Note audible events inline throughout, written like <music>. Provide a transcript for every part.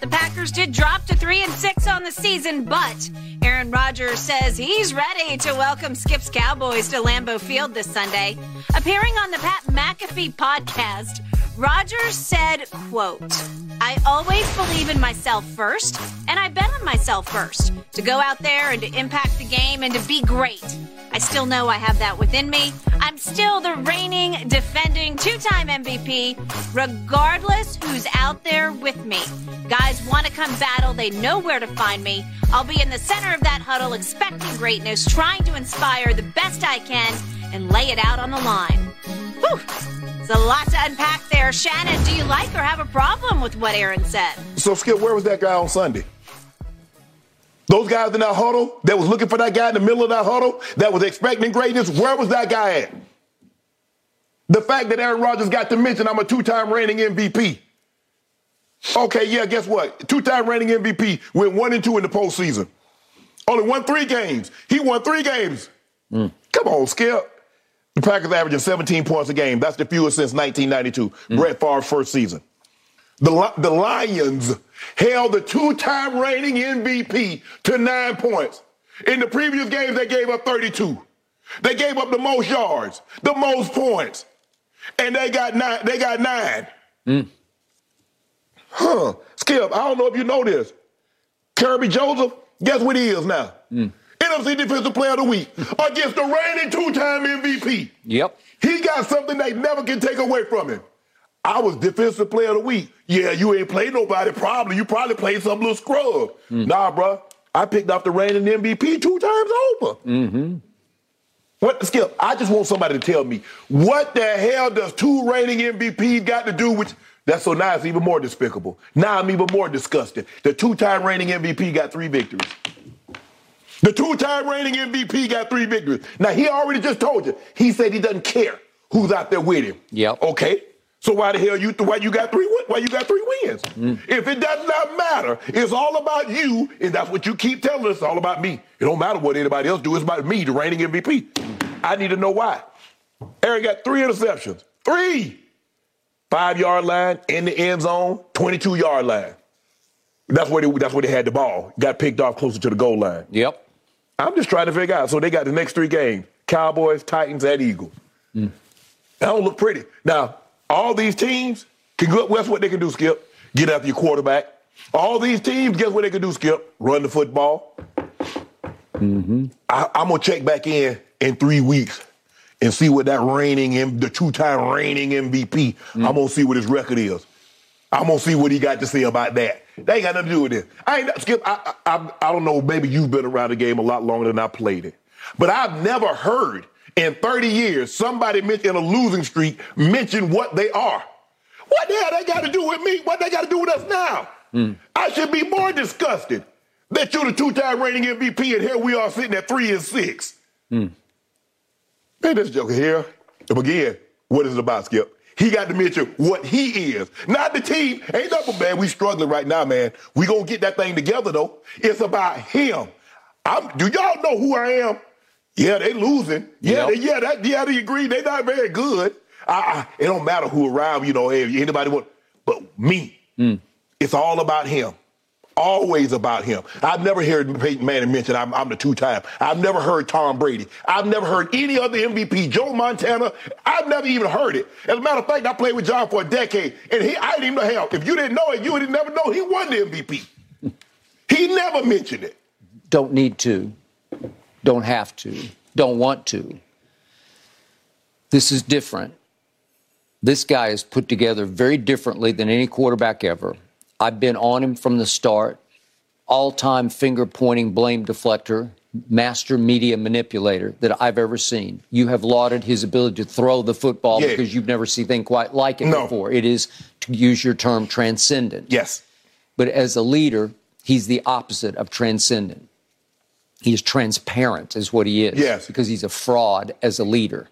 The Packers did drop to three and six on the season, but Aaron Rodgers says he's ready to welcome Skip's Cowboys to Lambeau Field this Sunday. Appearing on the Pat McAfee podcast, Rodgers said, quote, I always believe in myself first, and I bet on myself first to go out there and to impact the game and to be great. I still know I have that within me. I'm still the reigning, defending, two time MVP, regardless who's out there with me. Guys want to come battle, they know where to find me. I'll be in the center of that huddle, expecting greatness, trying to inspire the best I can, and lay it out on the line. Whew. It's a lot to unpack there. Shannon, do you like or have a problem with what Aaron said? So, Skip, where was that guy on Sunday? Those guys in that huddle that was looking for that guy in the middle of that huddle that was expecting greatness, where was that guy at? The fact that Aaron Rodgers got to mention I'm a two-time reigning MVP. Okay, yeah, guess what? Two-time reigning MVP went one and two in the postseason. Only won three games. He won three games. Mm. Come on, Skip. The Packers averaging 17 points a game. That's the fewest since 1992, mm. Brett Favre's first season. The, the Lions held the two-time reigning MVP to nine points. In the previous games, they gave up 32. They gave up the most yards, the most points, and they got nine. They got nine. Mm. Huh? Skip, I don't know if you know this. Kerby Joseph, guess what he is now? Mm. NFC Defensive Player of the Week against the reigning two-time MVP. Yep. He got something they never can take away from him. I was Defensive Player of the Week. Yeah, you ain't played nobody. Probably you probably played some little scrub. Mm. Nah, bro. I picked off the reigning MVP two times over. Mm-hmm. What Skip? I just want somebody to tell me what the hell does two reigning MVPs got to do with? That's so now it's even more despicable. Now I'm even more disgusted. The two-time reigning MVP got three victories. The two-time reigning MVP got three victories. Now he already just told you. He said he doesn't care who's out there with him. Yep. Okay. So why the hell you why you got three why you got three wins? Mm. If it does not matter, it's all about you, and that's what you keep telling us. It's all about me. It don't matter what anybody else do. It's about me, the reigning MVP. I need to know why. Aaron got three interceptions. Three. Five yard line in the end zone, 22 yard line. That's where they, that's where they had the ball. Got picked off closer to the goal line. Yep. I'm just trying to figure out. So they got the next three games: Cowboys, Titans, and Eagles. Mm. That don't look pretty. Now, all these teams can go. up. Guess what they can do, Skip? Get after your quarterback. All these teams, guess what they can do, Skip? Run the football. Mm-hmm. I, am gonna check back in in three weeks and see what that reigning, the two-time reigning MVP. Mm-hmm. I'm gonna see what his record is. I'm gonna see what he got to say about that. They ain't got nothing to do with this. I ain't Skip. I, I, I don't know. Maybe you've been around the game a lot longer than I played it, but I've never heard in 30 years somebody in a losing streak mention what they are. What the hell they got to do with me? What they got to do with us now? Mm. I should be more disgusted that you're the two-time reigning MVP and here we are sitting at three and six. Mm. Man, this joker here. Again, what is it about, Skip? He got to mention what he is, not the team. Ain't nothing man. We struggling right now, man. We gonna get that thing together though. It's about him. I'm, do y'all know who I am? Yeah, they losing. Yeah, yep. they, yeah, that, yeah, they agree. They not very good. I, it don't matter who around, you know, anybody want, but me. Mm. It's all about him. Always about him. I've never heard Peyton Manning mention I'm, I'm the two-time. I've never heard Tom Brady. I've never heard any other MVP. Joe Montana. I've never even heard it. As a matter of fact, I played with John for a decade, and he I didn't even know hell. If you didn't know it, you would never know he won the MVP. He never mentioned it. Don't need to. Don't have to. Don't want to. This is different. This guy is put together very differently than any quarterback ever. I've been on him from the start. All time finger pointing blame deflector, master media manipulator that I've ever seen. You have lauded his ability to throw the football yeah. because you've never seen anything quite like it no. before. It is, to use your term, transcendent. Yes. But as a leader, he's the opposite of transcendent. He is transparent, is what he is. Yes. Because he's a fraud as a leader.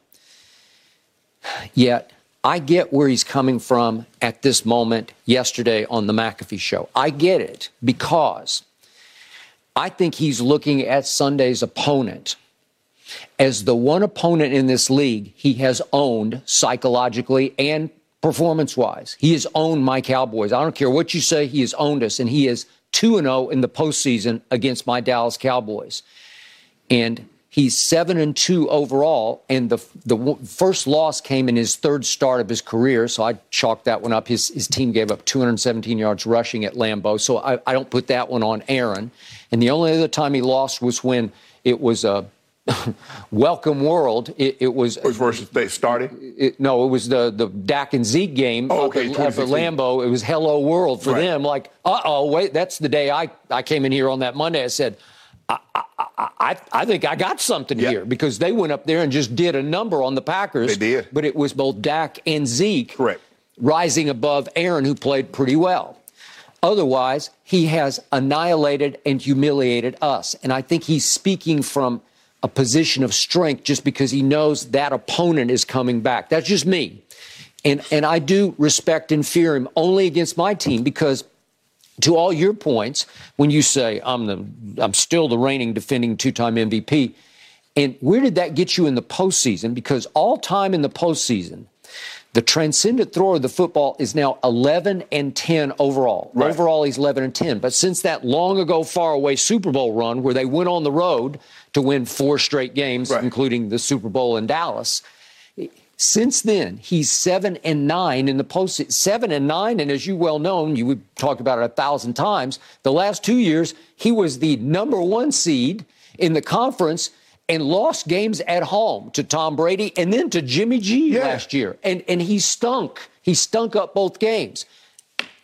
Yet, I get where he's coming from at this moment yesterday on the McAfee show. I get it because I think he's looking at Sunday's opponent as the one opponent in this league he has owned psychologically and performance wise. He has owned my Cowboys. I don't care what you say, he has owned us, and he is 2 0 in the postseason against my Dallas Cowboys. And He's seven and two overall, and the the first loss came in his third start of his career. So I chalked that one up. His his team gave up 217 yards rushing at Lambeau, so I, I don't put that one on Aaron. And the only other time he lost was when it was a <laughs> welcome world. It, it was versus they started. It, no, it was the the Dak and Zeke game. Oh, okay, at, at Lambeau. It was hello world for right. them. Like, uh oh, wait, that's the day I I came in here on that Monday. I said. I, I, I, think I got something yep. here because they went up there and just did a number on the Packers. They did. But it was both Dak and Zeke Correct. rising above Aaron, who played pretty well. Otherwise, he has annihilated and humiliated us. And I think he's speaking from a position of strength just because he knows that opponent is coming back. That's just me. And, and I do respect and fear him only against my team because to all your points, when you say I'm the I'm still the reigning defending two-time MVP, and where did that get you in the postseason? Because all time in the postseason, the transcendent thrower of the football is now 11 and 10 overall. Right. Overall, he's 11 and 10. But since that long ago, far away Super Bowl run where they went on the road to win four straight games, right. including the Super Bowl in Dallas, since then, he's seven and nine in the post. Seven and nine, and as you well know, you would talk about it a thousand times. The last two years, he was the number one seed in the conference and lost games at home to Tom Brady and then to Jimmy G yeah. last year. And and he stunk. He stunk up both games.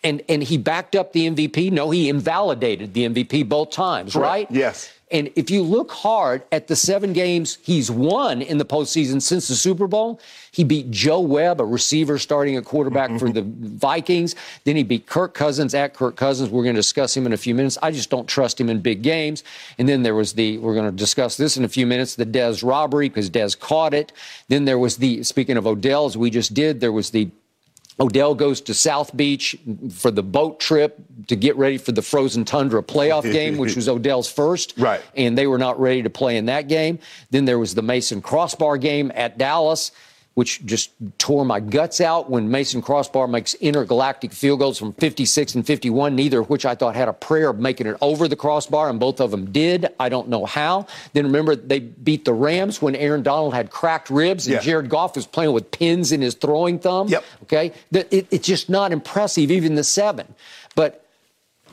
And and he backed up the MVP. No, he invalidated the MVP both times, right? Yes. And if you look hard at the seven games he's won in the postseason since the Super Bowl, he beat Joe Webb, a receiver starting a quarterback for mm-hmm. the Vikings. Then he beat Kirk Cousins at Kirk Cousins. We're going to discuss him in a few minutes. I just don't trust him in big games. And then there was the, we're going to discuss this in a few minutes, the Dez robbery because Dez caught it. Then there was the, speaking of Odell, as we just did, there was the Odell goes to South Beach for the boat trip to get ready for the frozen tundra playoff game, which was <laughs> Odell's first. Right. And they were not ready to play in that game. Then there was the Mason Crosby game at Dallas which just tore my guts out when Mason Crosby makes intergalactic field goals from 56 and 51, neither of which I thought had a prayer of making it over the crossbar, and both of them did. I don't know how. Then remember, they beat the Rams when Aaron Donald had cracked ribs and yeah. Jared Goff was playing with pins in his throwing thumb. Yep. Okay? It, it's just not impressive, even the seven. But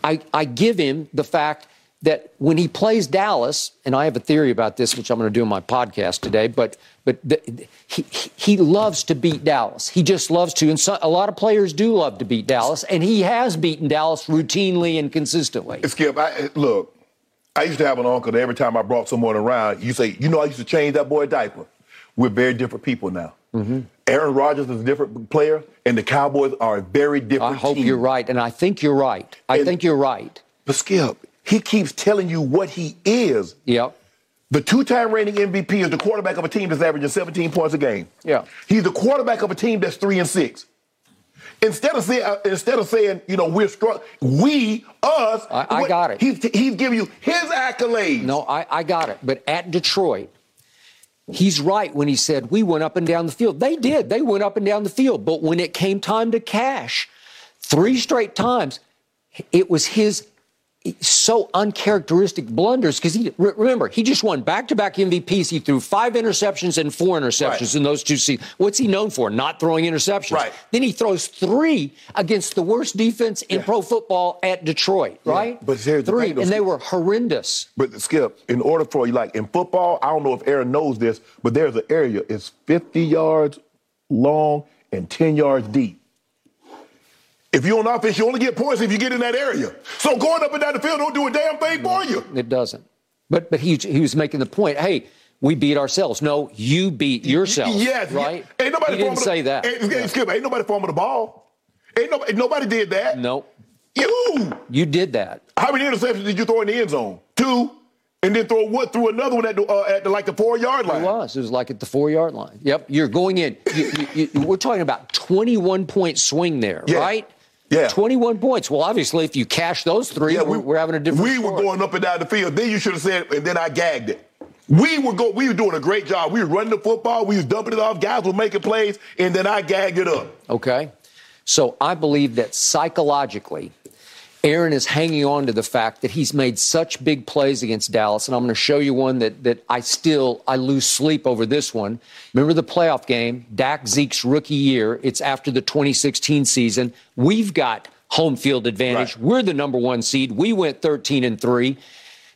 I, I give him the fact that when he plays Dallas, and I have a theory about this, which I'm going to do in my podcast today, but but the, he he loves to beat Dallas. He just loves to, and so, a lot of players do love to beat Dallas, and he has beaten Dallas routinely and consistently. Skip, I, look, I used to have an uncle that every time I brought someone around, you say, you know, I used to change that boy diaper. We're very different people now. Mm-hmm. Aaron Rodgers is a different player, and the Cowboys are a very different. I hope team. you're right, and I think you're right. I and, think you're right. But Skip, he keeps telling you what he is. Yep. The two-time reigning MVP is the quarterback of a team that's averaging 17 points a game. Yeah. He's the quarterback of a team that's three and six. Instead of saying, uh, instead of saying, you know, we're strong, we, us. I, I what, got it. He's, he's giving you his accolades. No, I, I got it. But at Detroit, he's right when he said we went up and down the field. They did. They went up and down the field. But when it came time to cash, three straight times, it was his so uncharacteristic blunders because he remember he just won back-to-back MVPs. He threw five interceptions and four interceptions right. in those two seasons. What's he known for? Not throwing interceptions. Right. Then he throws three against the worst defense in yeah. pro football at Detroit. Right. Yeah. But here's three, the and they were horrendous. But Skip, in order for you, like in football, I don't know if Aaron knows this, but there's an area it's 50 yards long and 10 yards deep. If you're on offense, you only get points if you get in that area. So going up and down the field don't do a damn thing for you. It doesn't. But but he he was making the point. Hey, we beat ourselves. No, you beat yourself. Yes, right. Ain't nobody he didn't say that. Ain't, yeah. Skip, ain't nobody forming the ball. Ain't nobody, nobody did that. Nope. You. You did that. How many interceptions did you throw in the end zone? Two. And then throw what through another one at the, uh, at the, like the four yard line. It was. It was like at the four yard line. Yep. You're going in. You, you, you, we're talking about 21 point swing there, yeah. right? Yeah. 21 points. Well, obviously, if you cash those three, yeah, we, are having a different We story. were going up and down the field. Then you should have said, and then I gagged it. We were go. We were doing a great job. We were running the football. We was dumping it off. Guys were making plays, and then I gagged it up. Okay. So I believe that psychologically, Aaron is hanging on to the fact that he's made such big plays against Dallas, and I'm going to show you one that that I still I lose sleep over this one. Remember the playoff game, Dak Zeke's rookie year. It's after the 2016 season. We've got home field advantage. Right. We're the number one seed. We went 13 and three.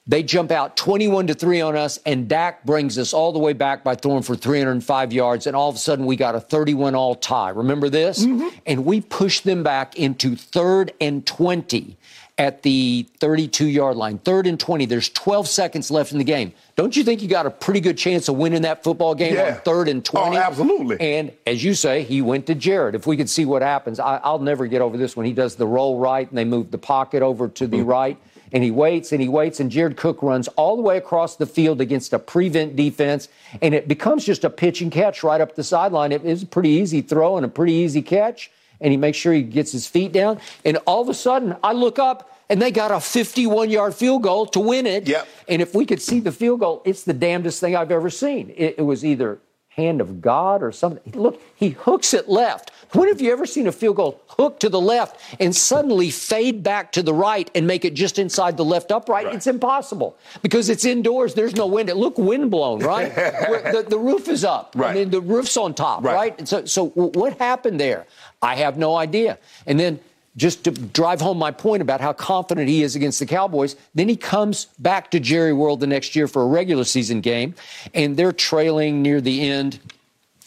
They jump out 21 to 3 on us, and Dak brings us all the way back by throwing for 305 yards, and all of a sudden we got a 31 all tie. Remember this? Mm-hmm. And we pushed them back into third and 20 at the 32 yard line. Third and 20. There's 12 seconds left in the game. Don't you think you got a pretty good chance of winning that football game yeah. on third and 20? Oh, absolutely. And as you say, he went to Jared. If we could see what happens, I, will never get over this when he does the roll right and they move the pocket over to the mm-hmm. right and he waits and he waits, and Jared Cook runs all the way across the field against a prevent defense, and it becomes just a pitch and catch right up the sideline. It is a pretty easy throw and a pretty easy catch, and he makes sure he gets his feet down. And all of a sudden, I look up, and they got a 51 yard field goal to win it. Yep. And if we could see the field goal, it's the damnedest thing I've ever seen. It, it was either hand of God or something. Look, he hooks it left. When have you ever seen a field goal hook to the left and suddenly fade back to the right and make it just inside the left upright? Right. It's impossible because it's indoors. There's no wind. It look wind blown, right? <laughs> the, the, roof is up. Right. I mean, the roof's on top, right? right? And so, so what happened there? I have no idea. And then just to drive home my point about how confident he is against the Cowboys. Then he comes back to Jerry World the next year for a regular season game, and they're trailing near the end.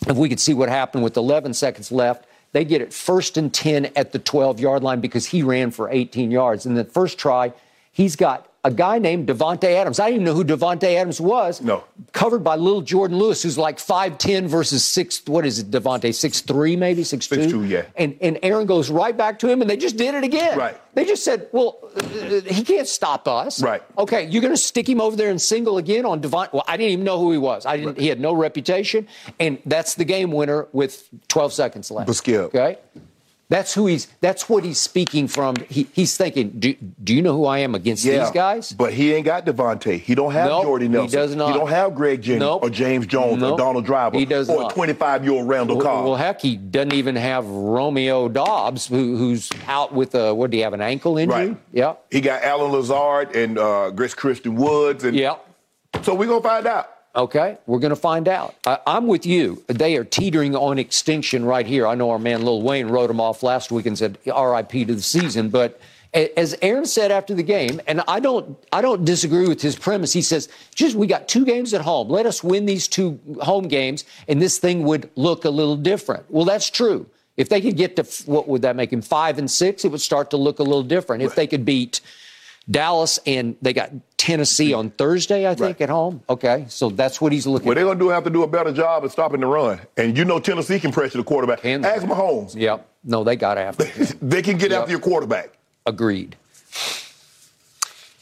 If we could see what happened with 11 seconds left, they get it first and 10 at the 12 yard line because he ran for 18 yards. In the first try, he's got a guy named Davante Adams. I didn't even know who Davante Adams was. No. Covered by little Jordan Lewis, who's like 5'10 versus 6, what is it, Davante? 6'3 maybe? 6'2? 6'2, yeah. And, and Aaron goes right back to him, and they just did it again. Right. They just said, well, uh, he can't stop us. Right. Okay, you're going to stick him over there and single again on Davante. Well, I didn't even know who he was. I didn't. Right. He had no reputation, and that's the game winner with 12 seconds left. But Skip. Okay. That's who he's. That's what he's speaking from. He, he's thinking. Do, do you know who I am against yeah, these guys? But he ain't got Davante. He don't have nope, Jordy Nelson. He does not. He don't have Greg Jennings nope. or James Jones nope. or Donald Driver. He does or not. 25 year old Randall well, Cobb. Well, heck, he doesn't even have Romeo Doubs, who, who's out with a. What do you have? An ankle injury? Right. Yeah. He got Allen Lazard and uh, Chris Christian Woods and. Yeah. So we're gonna find out. Okay, we're going to find out. I, am with you. They are teetering on extinction right here. I know our man Lil Wayne wrote them off last week and said RIP to the season, but as Aaron said after the game, and I don't, I don't disagree with his premise. He says, "Just we got two games at home. Let us win these two home games, and this thing would look a little different." Well, that's true. If they could get to what would that make him five and six, it would start to look a little different. If they could beat Dallas and they got Tennessee on Thursday, I think, right. at home. Okay, so that's what he's looking. Well, they're gonna do have to do a better job of stopping the run, and you know Tennessee can pressure the quarterback. Can Ask Mahomes. Yep. No, they got after. <laughs> they can get yep. after your quarterback. Agreed.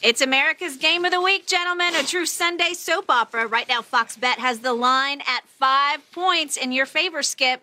It's America's Game of the Week, gentlemen. A true Sunday soap opera. Right now, Fox Bet has the line at five points in your favor, Skip.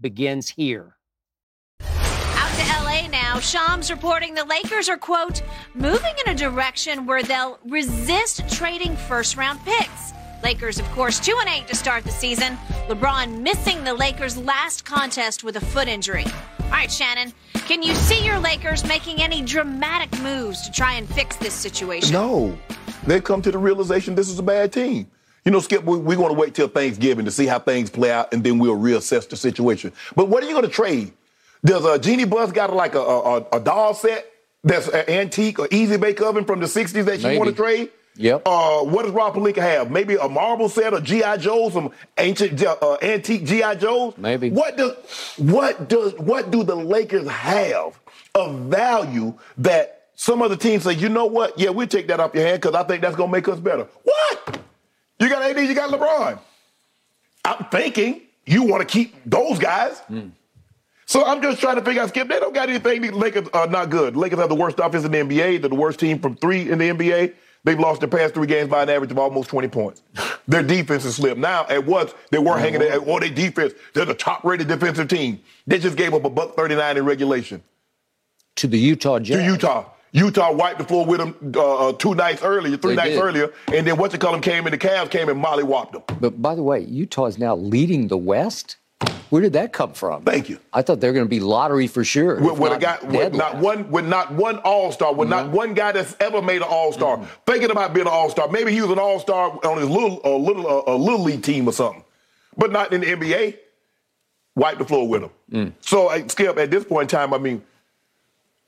begins here. Out to LA now. Shams reporting the Lakers are, quote, moving in a direction where they'll resist trading first round picks. Lakers, of course, 2 and 8 to start the season. LeBron missing the Lakers' last contest with a foot injury. All right, Shannon, can you see your Lakers making any dramatic moves to try and fix this situation? No. They've come to the realization this is a bad team. You know, Skip, we, we're going to wait till Thanksgiving to see how things play out, and then we'll reassess the situation. But what are you going to trade? Does a Jeanie Buss got like a, a, a doll set that's an antique or easy bake oven from the 60s that you want to trade? Yep. Uh, what does Rob Pelinka have? Maybe a marble set of GI Joes, some ancient uh, antique GI Joes. Maybe. What does what does what do the Lakers have of value that some other teams say? You know what? Yeah, we'll take that off your hand because I think that's gonna make us better. What? You got AD, you got LeBron. I'm thinking you want to keep those guys. So I'm just trying to figure out, Skip, they don't got anything. The Lakers are not good. Lakers have the worst offense in the NBA. They're the worst team from three in the NBA. They've lost their past three games by an average of almost 20 points. <laughs> Their defense is slipped. Now, at once, they were hanging at, oh, their defense, they're the top-rated defensive team. They just gave up a buck 39 in regulation To the Utah Jazz. to Utah. Utah wiped the floor with them uh, uh, two nights earlier, three They nights did. earlier, and then what you call them came in, the Cavs came and mollywopped them. But by the way, Utah is now leading the West. Where did that come from? Thank you. I thought they were going to be lottery for sure. with, with a not guy with not one with not one All Star, with not one guy that's ever made an All Star. Thinking about being an All Star, maybe he was an All Star on his little a little uh, a little league team or something, but not in the NBA. Wipe the floor with him. So uh, Skip, at this point in time, I mean,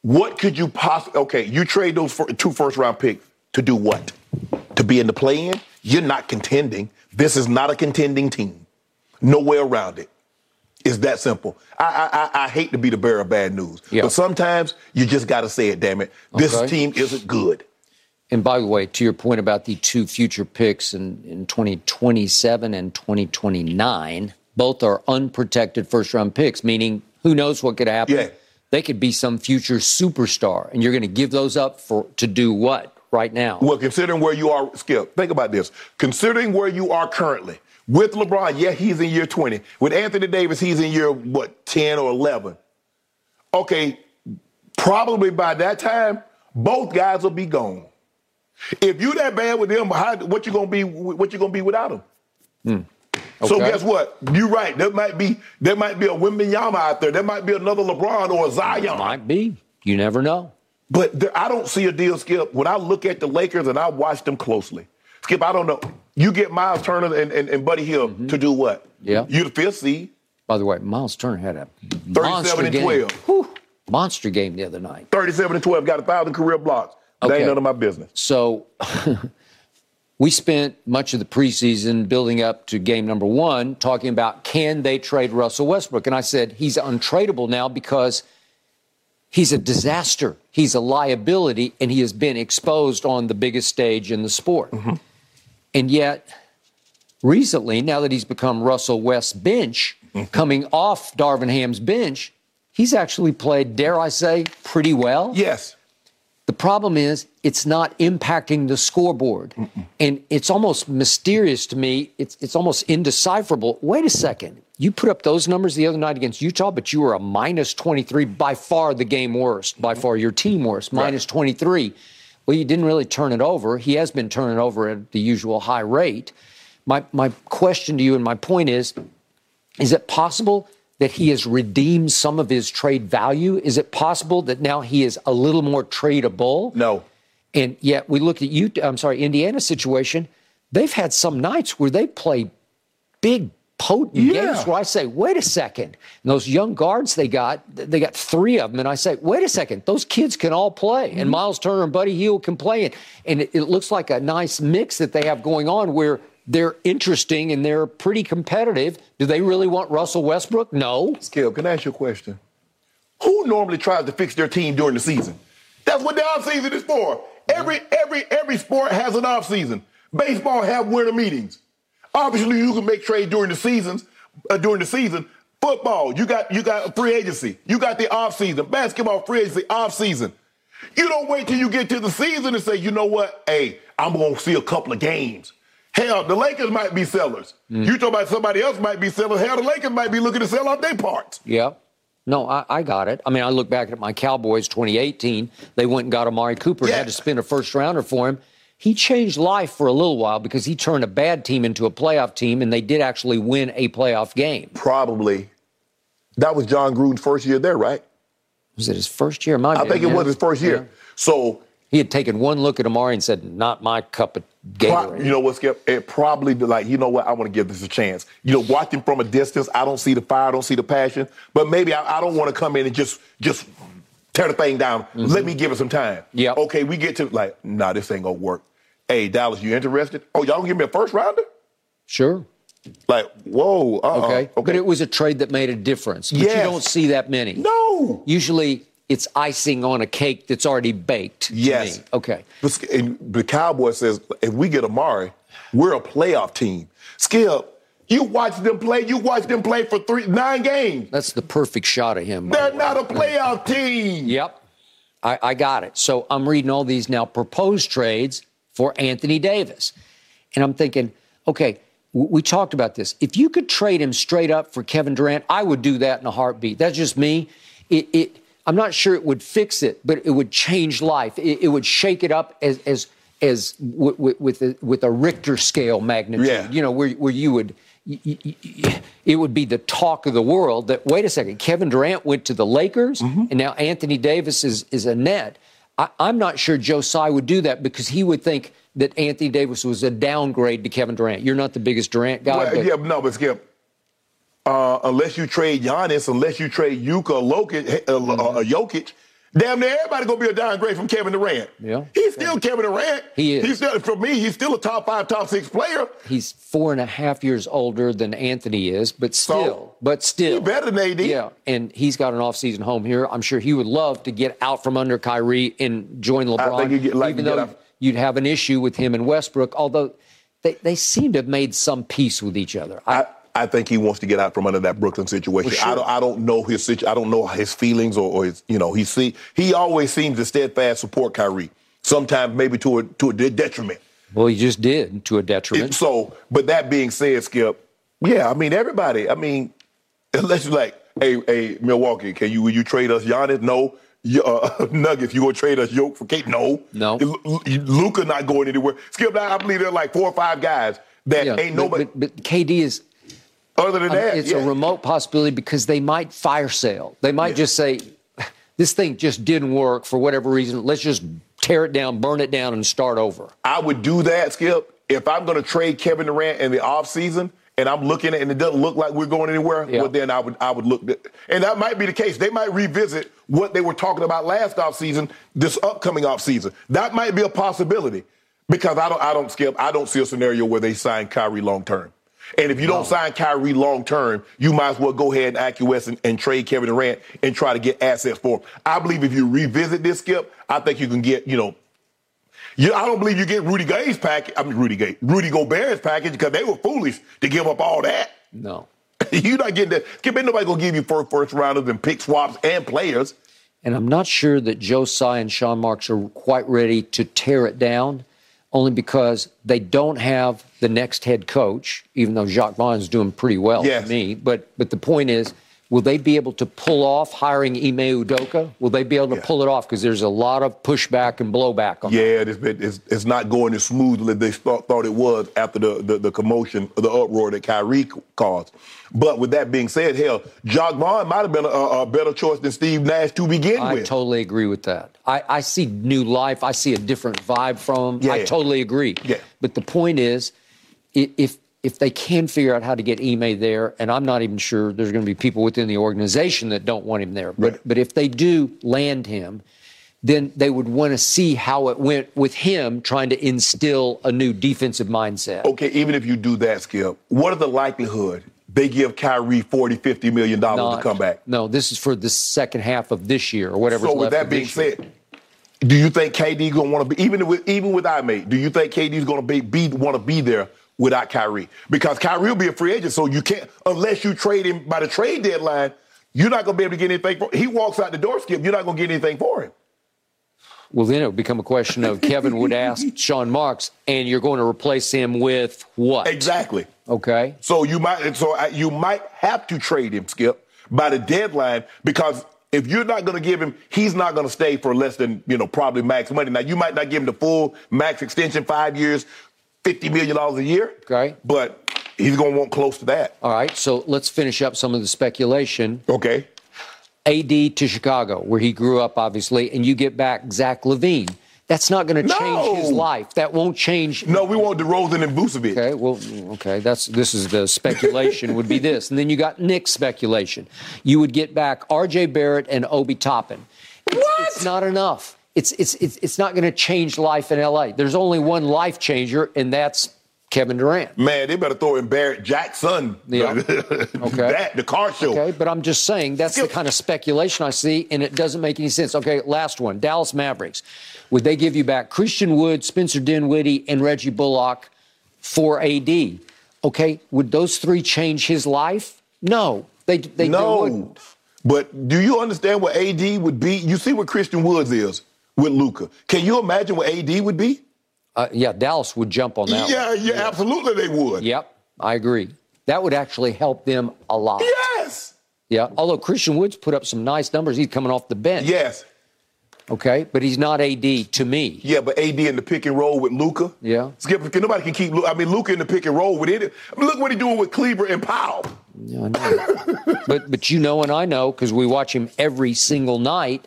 what could you possibly? Okay, you trade those fir- two first round picks to do what? To be in the play in? You're not contending. This is not a contending team. No way around it. It's that simple. I I, I, hate to be the bearer of bad news, Yeah. but sometimes you just got to say it. Damn it, this Okay. team isn't good. And by the way, to your point about the two future picks in, in 2027 and 2029, both are unprotected first round picks, meaning who knows what could happen. Yeah. They could be some future superstar, and you're going to give those up for to do what right now? Well, considering where you are, Skip, think about this. Considering where you are currently with LeBron, yeah, he's in year 20. With Anthony Davis, he's in year what 10 or 11. Okay, probably by that time, both guys will be gone. If you're that bad with them, how, what you gonna be? What you gonna be without them? So hmm. Okay. guess what? You're right. There might be there might be a Wembanyama out there. There might be another LeBron or a Zion. Might be. You never know. But there, I don't see a deal, Skip. When I look at the Lakers and I watch them closely, Skip, I don't know. You get Miles Turner and, and, and Buddy Hield mm-hmm. to do what? Yeah. You the fifth seed, By the way, Miles Turner had a 37 monster and game. 12. Whew. monster game the other night. 37 and 12, got a thousand career blocks. That Okay. ain't none of my business. So <laughs> we spent much of the preseason building up to game number one talking about can they trade Russell Westbrook? And I said he's untradeable now because he's a disaster. He's a liability and he has been exposed on the biggest stage in the sport. Mm-hmm. And yet, recently, now that he's become Russell West's bench, mm-hmm. coming off Darvin Ham's bench, he's actually played, dare I say, pretty well. Yes. The problem is it's not impacting the scoreboard. And it's almost mysterious to me. It's, it's almost indecipherable. Wait a second. you put up those numbers the other night against Utah, but you were a minus 23, by far the game worst, by mm-hmm. far your team worst, minus 23. Well, you didn't really turn it over. He has been turning over at the usual high rate. My, my question to you and my point is is it possible that he has redeemed some of his trade value? Is it possible that now he is a little more tradable? No. And yet we look at you, I'm sorry, Indiana situation. They've had some nights where they play big, potent Yeah. games where I say, wait a second. And those young guards they got, they got three of them. And I say, wait a second, those kids can all play. Mm-hmm. And Miles Turner and Buddy Hield can play. And, and it, it looks like a nice mix that they have going on where they're interesting and they're pretty competitive. Do they really want Russell Westbrook? No. Skip, can I ask you a question? Who normally tries to fix their team during the season? That's what the offseason is for. Every every every sport has an offseason. Baseball have winter meetings. Obviously, you can make trade during the seasons. Uh, during the season, football you got you got free agency. You got the offseason. Basketball free agency offseason. You don't wait till you get to the season and say, you know what? Hey, I'm gonna see a couple of games. Hell, the Lakers might be sellers. Mm. You talk about somebody else might be sellers. Hell, the Lakers might be looking to sell out their parts. Yeah. No, I, I got it. I mean, I look back at my Cowboys 2018. They went and got Amari Cooper and Yeah. had to spend a first rounder for him. He changed life for a little while because he turned a bad team into a playoff team, and they did actually win a playoff game. probably that was Jon Gruden's first year there, right? Was it his first year? Might I think it yeah. was his first year. Yeah. So, He had taken one look at Amari and said, "Not my cup of pro- you know what, Skip? It probably be like, you know what? I want to give this a chance. You know, watching from a distance, I don't see the fire, I don't see the passion, but maybe I, I don't want to come in and just just tear the thing down. Let me give it some time. Mm-hmm. Okay, we get to like, nah, this ain't gonna work. Hey, Dallas, you interested? Oh, y'all gonna give me a first rounder? sure. Like, whoa, uh-uh. Okay. okay. But it was a trade that made a difference. But you don't see that many. no. Usually, it's icing on a cake that's already baked. Yes. Okay. But and the Cowboy says if we get Amari, we're a playoff team. Skip, you watch them play. You watch them play for three nine games. That's the perfect shot of him. They're not a playoff team. Yep. I, I got it. So I'm reading all these now proposed trades for Anthony Davis. And I'm thinking, okay, we talked about this. If you could trade him straight up for Kevin Durant, I would do that in a heartbeat. That's just me. It, it I'm not sure it would fix it, but it would change life. It, it would shake it up as as as w- w- with a, with a Richter scale magnitude. Yeah. You know, where where you would y- y- y- it would be the talk of the world that wait a second, Kevin Durant went to the Lakers Mm-hmm. and now Anthony Davis is is a net. I, I'm not sure Joe Tsai would do that because he would think that Anthony Davis was a downgrade to Kevin Durant. You're not the biggest Durant guy, Well, yeah, no, but Skip. Uh, unless you trade Giannis, unless you trade Yuka, Lokic, uh, uh, uh, Jokic, damn near everybody gonna be a downgrade from Kevin Durant. Yeah. he's still Kevin Durant. He is. He's still, for me, he's still a top five, top six player. he's four and a half years older than Anthony is, but still, So, but still, better than AD. Yeah, and he's got an offseason home here. I'm sure he would love to get out from under Kyrie and join LeBron. get- like even though you'd have an issue with him and Westbrook, although they, they seem to have made some peace with each other. I, I, I think he wants to get out from under that Brooklyn situation. Well, sure. I don't I don't know his situ- I don't know his feelings or, or his you know he see he always seems to steadfast support Kyrie. Sometimes maybe to a to a detriment. well, he just did to a detriment. So, but that being said, Skip, yeah, I mean everybody. I mean, <laughs> unless you're like, hey, hey, Milwaukee, can you will you trade us Giannis? No. Uh, <laughs> Nuggets, you gonna trade us Yoke for Kate? No. No. Luka not going anywhere. Skip, I believe there are like four or five guys that Yeah, ain't but- nobody But, but KD is other than that. it's yeah. a remote possibility because they might fire sale. They might Yeah. just say, this thing just didn't work for whatever reason. Let's just tear it down, burn it down, and start over. I would do that, Skip, if I'm going to trade Kevin Durant in the offseason and I'm looking at it and it doesn't look like we're going anywhere, Yeah. well, then I would I would look. And that might be the case. They might revisit what they were talking about last offseason, this upcoming offseason. That might be a possibility because I don't I don't skip. I don't see a scenario where they sign Kyrie long term. And if you don't sign Kyrie long term, you might as well go ahead and acquiesce and, and trade Kevin Durant and try to get assets for him. I believe if you revisit this, Skip, I think you can get, you know, you, I don't believe you get Rudy Gay's package. I mean, Rudy Gay, Rudy Gobert's package because they were foolish to give up all that. No. <laughs> You're not getting that. Skip, ain't nobody gonna give you first first rounders and pick swaps and players. And I'm not sure that Joe Josiah and Sean Marks are quite ready to tear it down. only because they don't have the next head coach, even though Jacque Vaughn is doing pretty well Yes. to me. But but the point is, will they be able to pull off hiring Ime Udoka? Will they be able to Yeah. pull it off? Because there's a lot of pushback and blowback on that. Yeah, it's, it's, it's not going as smoothly as they thought, thought it was after the, the, the commotion, the uproar that Kyrie caused. But with that being said, hell, Jacque Vaughn might have been a, a better choice than Steve Nash to begin I with. I totally agree with that. I, I see new life. I see a different vibe from him. I totally agree. Yeah. But the point is, if if they can figure out how to get Ime there, and I'm not even sure there's going to be people within the organization that don't want him there, but Right. but if they do land him, then they would want to see how it went with him trying to instill a new defensive mindset. okay, even if you do that, Skip, what are the likelihood they give Kyrie 40, 50 million dollars to come back? No, this is for the second half of this year or whatever. So with that being said, do you think KD gonna want to be even with even with Ime? Do you think KD's gonna be, be want to be there without Kyrie? Because Kyrie will be a free agent, so you can't unless you trade him by the trade deadline. You're not gonna be able to get anything for. He walks out the door, Skip. You're not gonna get anything for him. Well, then it would become a question of Kevin would <laughs> ask Sean Marks, and you're going to replace him with what? Exactly. Okay. So you might so I- you might have to trade him, Skip, by the deadline because if you're not going to give him, he's not going to stay for less than you know probably max money. Now you might not give him the full max extension, five years, fifty million dollars a year. Okay. but he's going to want close to that. All right. So let's finish up some of the speculation. Okay. AD to Chicago, where he grew up, obviously, and you get back Zach LaVine. That's not going to No. change his life. That won't change. No, we want DeRozan and Vucevic. Okay, well, okay, that's this is the speculation would be this, and then you got Knicks' speculation. You would get back R.J. Barrett and Obi Toppin. It's, What? It's not enough. It's it's it's, it's not going to change life in L.A. There's only one life changer, and that's Kevin Durant. Man, they better throw in Barrett Jackson. Yeah. <laughs> Okay. that the car show. Okay, but I'm just saying that's the kind of speculation I see, and it doesn't make any sense. Okay, last one Dallas Mavericks. Would they give you back Christian Wood, Spencer Dinwiddie, and Reggie Bullock for AD? Okay, would those three change his life? No, they, they, they no. wouldn't. But do you understand what AD would be? You see what Christian Woods is with Luka. Can you imagine what AD would be? Uh, yeah, Dallas would jump on that yeah, one. yeah, absolutely they would. Yep, I agree. That would actually help them a lot. Yes. Yeah, although Christian Woods put up some nice numbers. He's coming off the bench. Yes. Okay, but he's not AD to me. Yeah, but AD in the pick and roll with Luka. Yeah. Skip, can- nobody can keep. I mean, Luka in the pick and roll with it. I mean, look what he's doing with Kleber and Powell. Yeah, I know. but but you know and I know because we watch him every single night.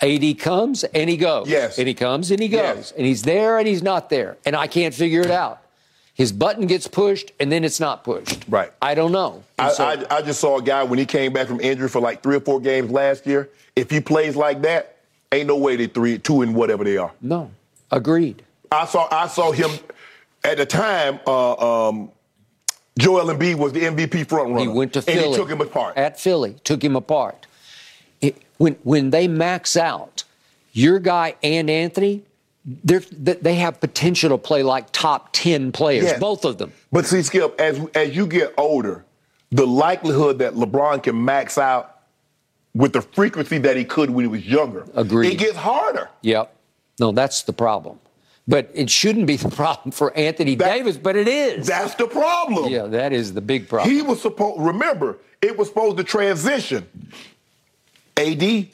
AD comes and he goes. Yes. And he comes and he goes. Yes. And he's there and he's not there. And I can't figure it out. His button gets pushed and then it's not pushed. Right. I don't know. I, so- I, I just saw a guy when he came back from injury for like three or four games last year. If he plays like that, ain't no way they three, two, and whatever they are. no. Agreed. I saw I saw him at the time. Uh, um, Joel Embiid was the MVP front runner. He went to Philly. and he took him apart. At Philly, took him apart. When when they max out, your guy and Anthony, they're, they have potential to play like top ten players, Yes. both of them. But see, Skip, as as you get older, the likelihood that LeBron can max out with the frequency that he could when he was younger, Agreed. It gets harder. Yep. No, that's the problem. But it shouldn't be the problem for Anthony That- Davis, but it is. That's the problem. yeah, that is the big problem. He was supposed. Remember, it was supposed to transition. AD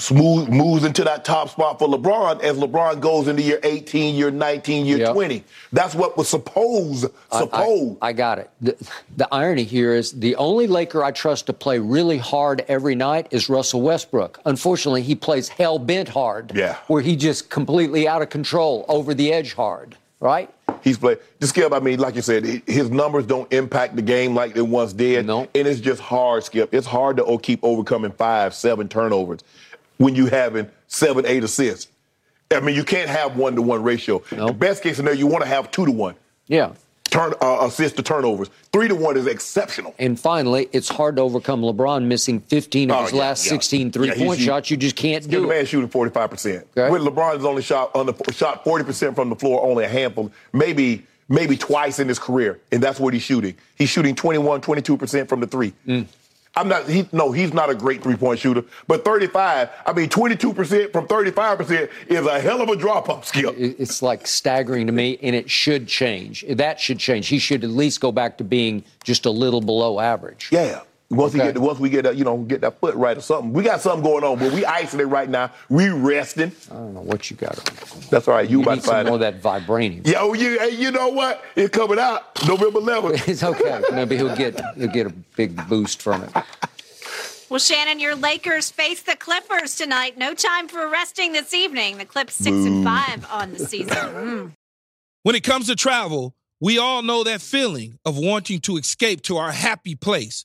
smooth moves into that top spot for LeBron as LeBron goes into year 18, year 19, year Yep. 20. That's what was supposed. I- Supposed. I, I got it. The, the irony here is the only Laker I trust to play really hard every night is Russell Westbrook. Unfortunately, he plays hell bent hard. Yeah. Where he just completely out of control, over the edge hard, right? He's played. Just Skip, I mean, like you said, his numbers don't impact the game like they once did. No. And it's just hard, Skip. It's hard to keep overcoming five, seven turnovers when you having seven, eight assists. I mean, you can't have one to one ratio. No. The best case scenario, you want to have two to one. Yeah. Turn uh, assist to turnovers. Three to one is exceptional. And finally, it's hard to overcome LeBron missing 15 of Oh, his yeah, last yeah. 16 three yeah, point shots. You just can't do The man shooting 45%. Okay. When LeBron has only shot under, shot 40% from the floor, only a handful, maybe maybe twice in his career, and that's what he's shooting. He's shooting 21, 22% from the three. Mm. I'm not. He, no, he's not a great three point shooter. But 35, I mean, 22 percent from 35 percent is a hell of a drop off skill. It's like staggering to me, and it should change. That should change. He should at least go back to being just a little below average. Yeah. Once Okay. we get, once we get, that, you know, get that foot right or something, we got something going on. But we isolate right now. We resting. I don't know what you got. on. That's all right. You, You about need to some find more of that vibranium. Yeah, oh, you, hey, you know what? It's coming out November 11th. <laughs> It's okay. Maybe he'll get he'll get a big boost from it. Well, Shannon, your Lakers face the Clippers tonight. No time for resting this evening. The Clips six and five on the season. <laughs> Mm. When it comes to travel, we all know that feeling of wanting to escape to our happy place,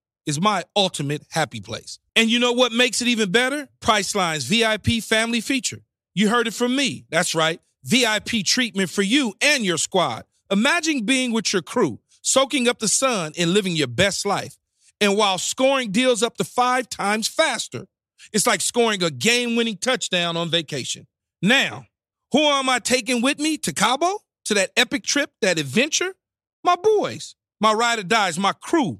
is my ultimate happy place. And you know what makes it even better? Priceline's VIP family feature. You heard it from me. That's right. VIP treatment for you and your squad. Imagine being with your crew, soaking up the sun and living your best life. And while scoring deals up to five times faster, it's like scoring a game winning touchdown on vacation. Now, who am I taking with me to Cabo? To that epic trip, that adventure? My boys, my ride or dies, my crew,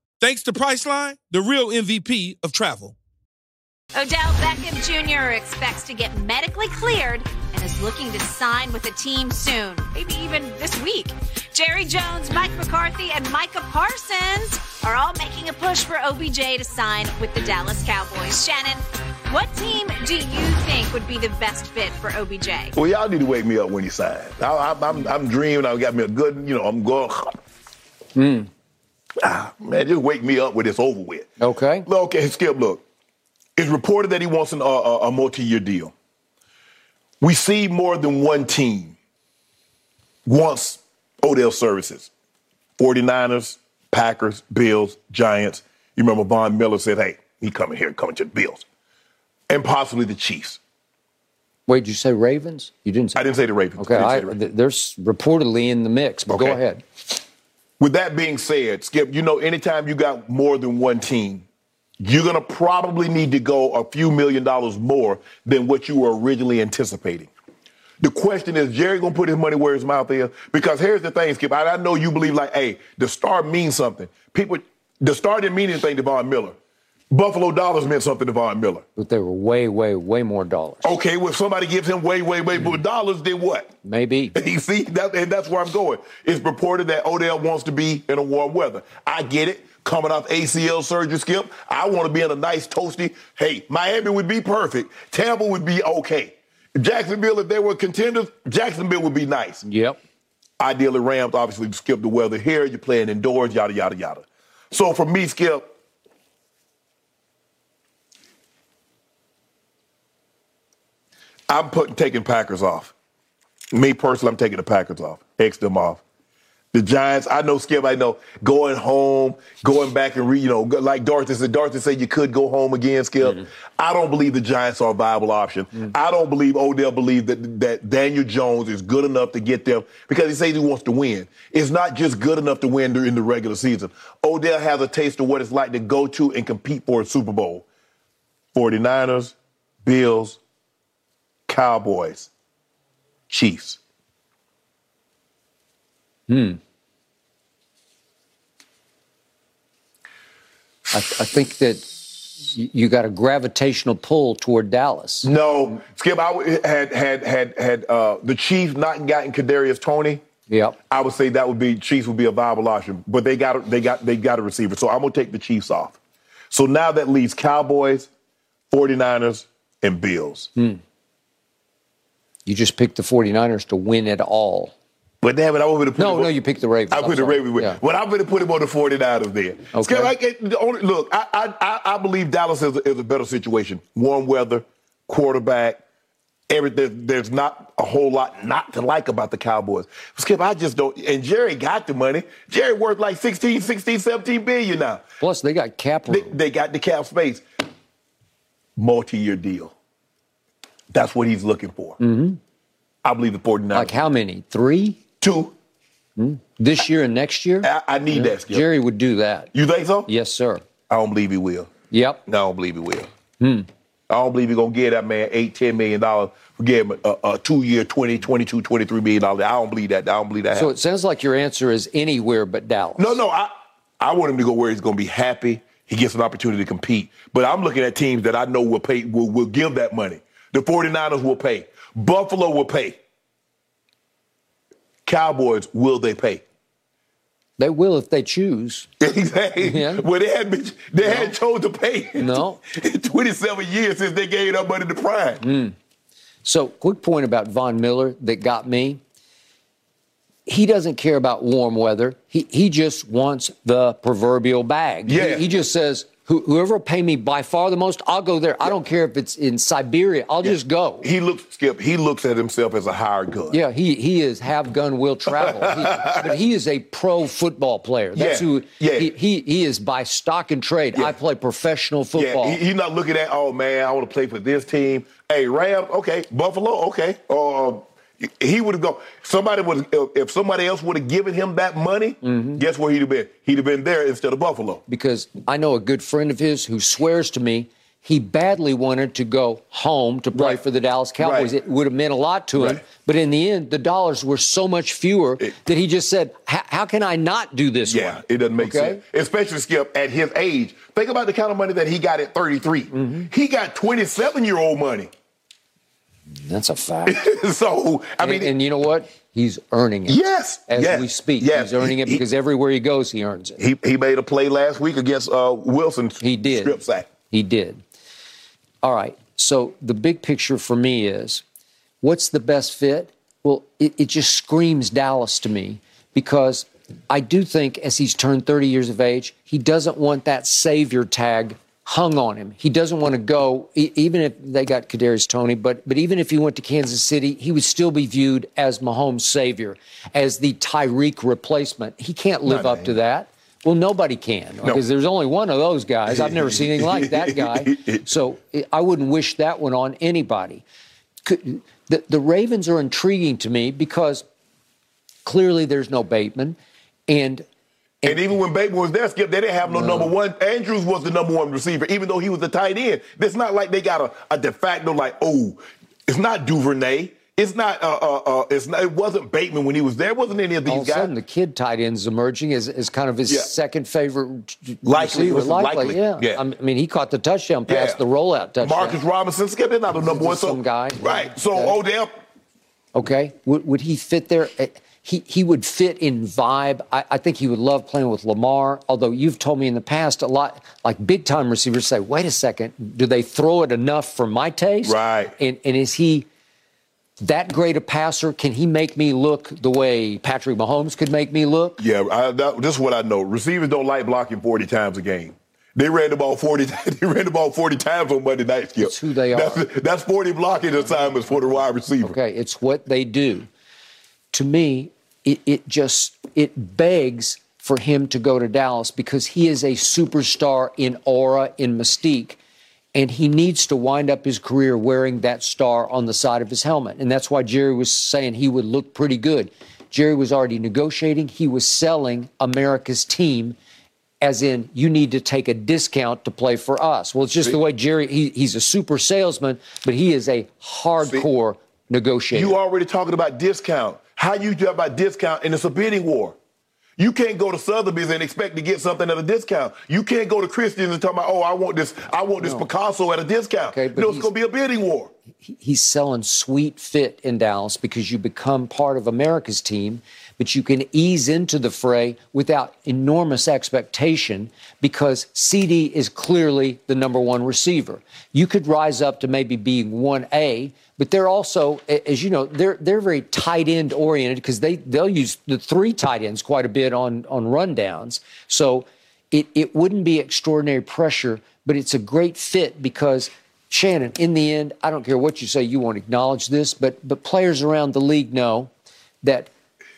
Thanks to Priceline, the real MVP of travel. Odell Beckham Jr. expects to get medically cleared and is looking to sign with a team soon, maybe even this week. Jerry Jones, Mike McCarthy, and Micah Parsons are all making a push for OBJ to sign with the Dallas Cowboys. Shannon, what team do you think would be the best fit for OBJ? Well, y'all need to wake me up when he signs. I, I, I'm, I'm dreaming. I got me a good, you know, I'm going. Hmm. Ah, man, just wake me up when it's over with. Okay. Look, Okay, Skip, look. It's reported that he wants an, uh, a, a multi year deal. We see more than one team wants Odell services 49ers, Packers, Bills, Giants. You remember Von Miller said, hey, he coming here, coming to the Bills. And possibly the Chiefs. Wait, did you say Ravens? You didn't say. I didn't say the Ravens. Okay, I say I, the Ravens. th- there's reportedly in the mix, but go ahead. With that being said, Skip, you know, anytime you got more than one team, you're going to probably need to go a few million dollars more than what you were originally anticipating. The question is, Jerry going to put his money where his mouth is? Because here's the thing, Skip. I, I know you believe like, hey, the star means something. People, the star didn't mean anything to Von Miller. Buffalo dollars meant something to Von Miller. But they were way, way, way more dollars. Okay, well, if somebody gives him way, way, way more mm. dollars, then what? Maybe. <laughs> You see, that, and that's where I'm going. It's reported that Odell wants to be in a warm weather. I get it. Coming off ACL surgery, Skip, I want to be in a nice toasty. Hey, Miami would be perfect. Tampa would be okay. Jacksonville, if they were contenders, Jacksonville would be nice. Yep. Ideally, Rams obviously skip the weather here. You're playing indoors, yada yada yada. So for me, Skip, I'm putting taking Packers off. Me personally, I'm taking the Packers off. X them off. The Giants, I know Skip, I know going home, going back and re, you know, like Dorothy said, Dorothy said you could go home again, Skip. Mm-hmm. I don't believe the Giants are a viable option. Mm-hmm. I don't believe Odell believes that that Daniel Jones is good enough to get them because he says he wants to win. It's not just good enough to win during the regular season. Odell has a taste of what it's like to go to and compete for a Super Bowl. 49ers, Bills, Cowboys, Chiefs. Hmm. I, I think that you got a gravitational pull toward Dallas. No, Skip. I had had had had uh, the Chiefs not gotten Kadarius Toney. Yep. I would say that would be Chiefs would be a viable option, but they got they got they got a receiver. So I'm gonna take the Chiefs off. So now that leaves Cowboys, 49ers, and Bills. You just picked the 49ers to win it all. But damn it, I want to put No, him no, on- you picked the Ravens. I I'm put the sorry. Ravens with. Yeah. But I'm going to put him on the 49ers there. Okay. I the only- look, I, I, I, I believe Dallas is a, is a better situation. Warm weather, quarterback, everything. There's not a whole lot not to like about the Cowboys. Skip, I just don't. And Jerry got the money. Jerry worth like 16, 16, 17 billion now. Plus, they got cap They, they got the cap space. Multi-year deal. That's what he's looking for. Mm-hmm. I believe the 49ers. like how many? Three? Two. This year and next year? I, I need that, Skip. Jerry would do that. You think so? Yes, sir. I don't believe he will. Yep. No, I don't believe he will. I don't believe he's gonna give that man eight, ten million dollars for give him a, a two-year, 20, 22, 23 million dollars. I don't believe that. I don't believe that. So happens. it sounds like your answer is anywhere but Dallas. no, no, I I want him to go where he's gonna be happy. He gets an opportunity to compete. But I'm looking at teams that I know will pay will, will give that money. The 49ers will pay. Buffalo will pay. Cowboys, will they pay? They will if they choose. <laughs> Exactly. Yeah. Well, they had been, they had chose to pay. No. <laughs> 27 years since they gave up money to Prime. Hmm. So, quick point about Von Miller that got me. He doesn't care about warm weather. He he just wants the proverbial bag. He- Yeah. He, just says, "Who- whoever will pay me by far the most, I'll go there. I don't care if it's in Siberia. I'll just go. He looks Skip. He looks at himself as a hired gun. Yeah, he he is have gun will travel, <laughs> he, but he is a pro football player. That's Yeah, who yeah. he, he he is by stock and trade. Yeah. I play professional football. Yeah, he, he's not looking at, oh man, I want to play for this team. Hey, Ram, okay. Buffalo, okay. Uh, he would have gone. Somebody would, if, somebody else would have given him that money, Mm-hmm. guess where he'd have been? He'd have been there instead of Buffalo. because I know a good friend of his who swears to me he badly wanted to go home to play Right. for the Dallas Cowboys. Right. It would have meant a lot to him. Right. But in the end, the dollars were so much fewer It- that he just said, "How how can I not do this Yeah, one?" it doesn't make Okay? sense. Especially Skip at his age. Think about the kind of money that he got at 33. Mm-hmm. He got 27 year old money. That's a fact. <laughs> so I mean, and, and you know what? He's earning it. yes, As yes, we speak, yes. he's earning it He- because everywhere he goes, he earns it. He he made a play last week against uh, Wilson. He did. strip sack. He did. All right. So the big picture for me is what's the best fit? Well, it, it just screams Dallas to me because I do think as he's turned 30 years of age, he doesn't want that savior tag hung on him. He doesn't want to go, even if they got Kadarius Toney, but but even if he went to Kansas City, he would still be viewed as Mahomes' savior, as the Tyreek replacement. He can't live Not up to that. Well, nobody can because there's only one of those guys. I've never seen anything like that guy. <laughs> So I- I wouldn't wish that one on anybody. Could, the, the Ravens are intriguing to me because clearly there's no Bateman, and And even when Bateman was there, Skip, they didn't have no, number one. Andrews was the number one receiver, even though he was the tight end. It's not like they got a, a de facto like, oh, it's not Duvernay. It's not. Uh, uh, uh, it's not. It wasn't Bateman when he was there. It wasn't any of these all of a sudden the kid tight end's emerging as, as kind of his Yeah. second favorite Likely, Likely, likely, yeah. yeah. I mean, he caught the touchdown pass, Yeah. the rollout touchdown. Marcus Robinson, Skip, they're not the number one. So, Some guy. right? So Okay. Odell, Okay, would, would he fit there? Eh, He he would fit in vibe. I, I think he would love playing with Lamar. Although you've told me in the past a lot, like big time receivers say, "Wait a second, do they throw it enough for my taste?" Right. And and is he that great a passer? Can he make me look the way Patrick Mahomes could make me look? yeah, I, that, this is what I know. Receivers don't like blocking forty times a game. They ran the ball forty. <laughs> They ran the ball forty times on Monday night. Skip. That's who they are. That's, that's forty blocking assignments for the wide receiver. Okay, it's what they do. To me, it, it just it begs for him to go to Dallas because he is a superstar in aura, in mystique, and he needs to wind up his career wearing that star on the side of his helmet. And that's why Jerry was saying he would look pretty good. Jerry was already negotiating, he was selling America's team. As in, you need to take a discount to play for us. Well, it's just the way Jerry, he, he's a super salesman, but he is a hardcore negotiator. You already talking about discount. How you talk about discount and it's a bidding war. You can't go to Sotheby's and expect to get something at a discount. You can't go to Christie's and talk about, oh, I want this, I want this Picasso at a discount. Okay, but no, it's gonna be a bidding war. he's selling sweet fit in Dallas because you become part of America's team. but you can ease into the fray without enormous expectation because CD is clearly the number one receiver. You could rise up to maybe being 1A, but they're also, as you know, they're they're very tight end oriented because they they'll use the three tight ends quite a bit on on rundowns. So it it wouldn't be extraordinary pressure, but it's a great fit because Shannon, in the end, I don't care what you say, you won't acknowledge this, but but players around the league know that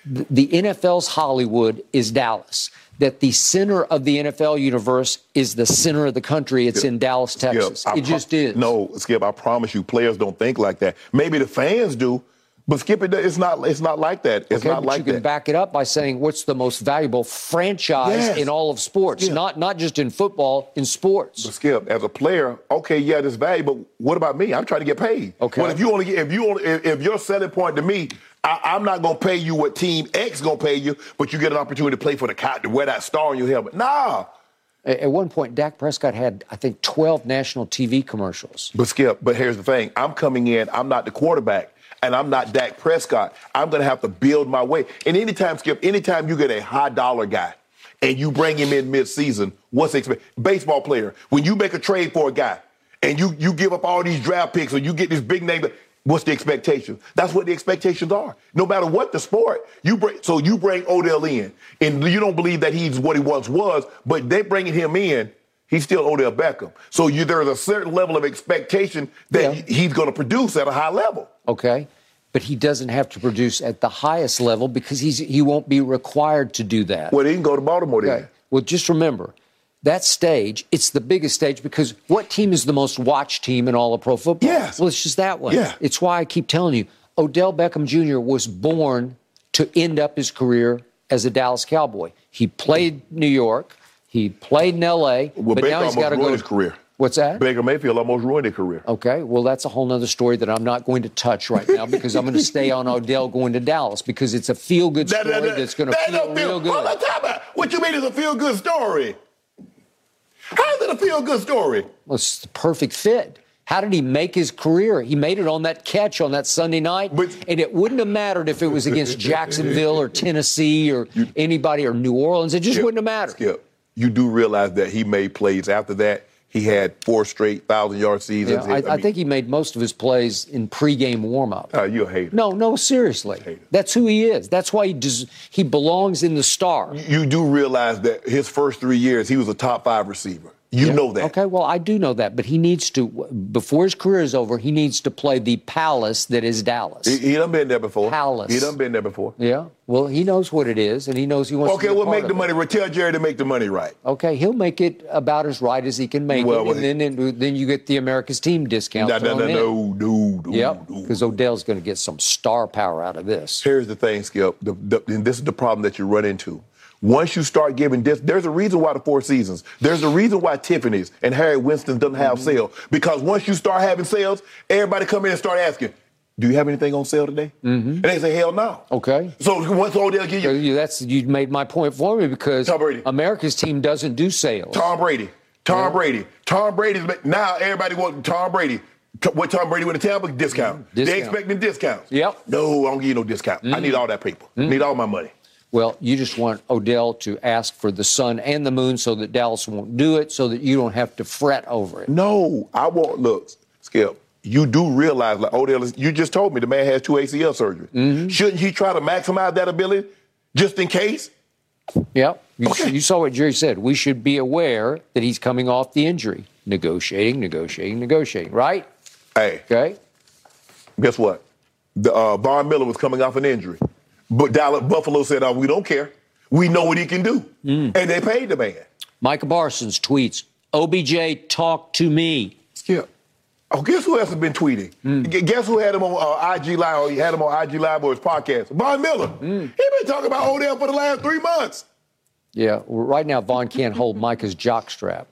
the NFL's Hollywood is Dallas. That the center of the NFL universe is the center of the country. It's in Dallas, Texas. Skip, it just is. No, Skip, I promise you, players don't think like that. Maybe the fans do, but Skip, it, it's not. It's not like that. It's Okay, not but like you can that. back it up by saying what's the most valuable franchise Yes. in all of sports, Yeah. not not just in football, in sports. But Skip, as a player, okay, yeah, it's valuable. but what about me? I'm trying to get paid. Okay. Well, if you only get, if you only, if, if your selling point to me, I, I'm not gonna pay you what Team X gonna pay you, but you get an opportunity to play for the cop to wear that star on your helmet. Nah. At at one point, Dak Prescott had, I think, 12 national TV commercials. But Skip, but here's the thing: I'm coming in. I'm not the quarterback. And I'm not Dak Prescott. I'm going to have to build my way. And anytime, Skip, anytime you get a high dollar guy and you bring him in mid-season, what's the expect? Baseball player, when you make a trade for a guy and you you give up all these draft picks or you get this big name, what's the expectation? That's what the expectations are. No matter what the sport, you bring. So you bring Odell in, and you don't believe that he's what he once was, but they bringing him in. He's still Odell Beckham. So you, there's a certain level of expectation that Yeah. he's going to produce at a high level. Okay. But he doesn't have to produce at the highest level because he's he won't be required to do that. Well, he can go to Baltimore then. Okay. Well, just remember that stage, it's the biggest stage because what team is the most watched team in all of pro football? Yeah. Well, it's just that one. Yeah. It's why I keep telling you Odell Beckham Jr. was born to end up his career as a Dallas Cowboy. He played New York, he played in LA, Well, but Baker now he's got to go. his career. What's that? Baker Mayfield almost ruined his career. Okay, well, that's a whole nother story that I'm not going to touch right now because I'm going <laughs> to stay on Odell going to Dallas because it's a feel good story that's going to that feel real good. Hold on, time out. What you mean is a feel good story? How is it a feel good story? Well, it's the perfect fit. How did he make his career? He made it on that catch on that Sunday night, But- and it wouldn't have mattered if it was against <laughs> Jacksonville or Tennessee or anybody or New Orleans. It just Skip, wouldn't have mattered. Skip, you do realize that he made plays after that. He had four straight thousand yard Yeah, seasons. I, I mean, think he made most of his plays in pregame warmup. Oh, you're a hater. No, no, seriously. That's who he is. That's why he des- he belongs in the star. You do realize that his first three years, he was a top five receiver. You know that. Okay, well, I do know that, but he needs to, before his career is over, he needs to play the palace that is Dallas. He, he done been there before. Palace. He done been there before. yeah, well, he knows what it is, and he knows he wants Okay, to a we'll make the it. money. Tell Jerry to make the money right. Okay, he'll make it about as right as he can make Well, it, well, and then and then you get the America's team discount. No, no, no, no, no, no. Yep, no. because Odell's going to get some star power out of this. Here's the thing, Skip. The, the, and this is the problem that you run into. Once you start giving this, there's a reason why the Four Seasons, there's a reason why Tiffany's and Harry Winston doesn't have Mm-hmm. sale. Because once you start having sales, everybody come in and start asking, "Do you have anything on sale today?" Mm-hmm. And they say, "Hell no." Okay. So once Odell give So you you, that's you made my point for me because Tom Brady. America's team doesn't do sales. Tom Brady, Tom Yeah. Brady, Tom Brady's now everybody wants Tom Brady. What Tom Brady went a Tampa? Discount. They Discount. expecting discounts. Yep. No, I don't give you no discount. I need all that paper. I need all my money. Well, you just want Odell to ask for the sun and the moon so that Dallas won't do it, so that you don't have to fret over it. No, I want look, Skip. You do realize, like Odell, you just told me the man has two ACL surgeries. Mm-hmm. Shouldn't he try to maximize that ability just in case? Yep. You, Okay. you saw what Jerry said. We should be aware that he's coming off the injury. Negotiating, negotiating, negotiating, right? Hey, Okay. guess what? The uh, Von Miller was coming off an injury, but Dallas Buffalo said, "Oh, we don't care. We know what he can do," Mm. and they paid the man. Micah Parsons tweets, OBJ, talk to me. Skip. Oh, guess who else has been tweeting? Mm. Guess who had him on uh, IG Live? Or he had him on IG Live or his podcast? Von Miller. Mm. He been talking about Odell for the last three months. Yeah, right now Von can't hold Micah's jockstrap.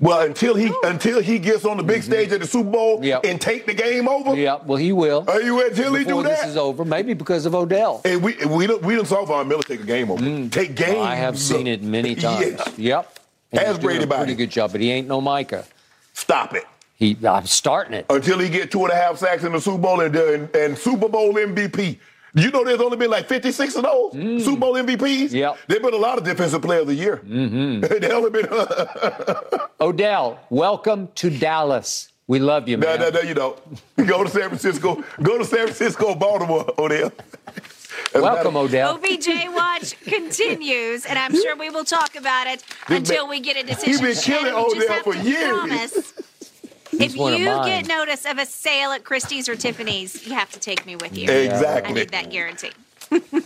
Well, until he until he gets on the big stage at the Super Bowl Mm-hmm. Yep. and take the game over. Yeah, well, he will. Are you until he do this that? is over, maybe because of Odell. And we we don't we don't saw Von Miller take a game over. Take game. Mm. I have seen it many times. Yeah. Yep. And he's Brady a pretty good job, but he ain't no Micah. Stop it. He, I'm starting it. Until he get two and a half sacks in the Super Bowl and, and, and Super Bowl MVP. You know, there's only been like 56 of those Mm. Super Bowl MVPs. Yep. There've been a lot of defensive player of the year. Mm-hmm. <laughs> they only been. <laughs> Odell, welcome to Dallas. We love you, man. no, no, no, you don't. <laughs> Go to San Francisco. Go to San Francisco, Baltimore, Odell. As Welcome, matter- Odell. OBJ watch continues, and I'm sure we will talk about it This until man- we get a decision. You've been killing And we just Odell for years. Promise, if one of you mine. get notice of a sale at Christie's or Tiffany's, you have to take me with you. I Exactly. need that guarantee. <laughs>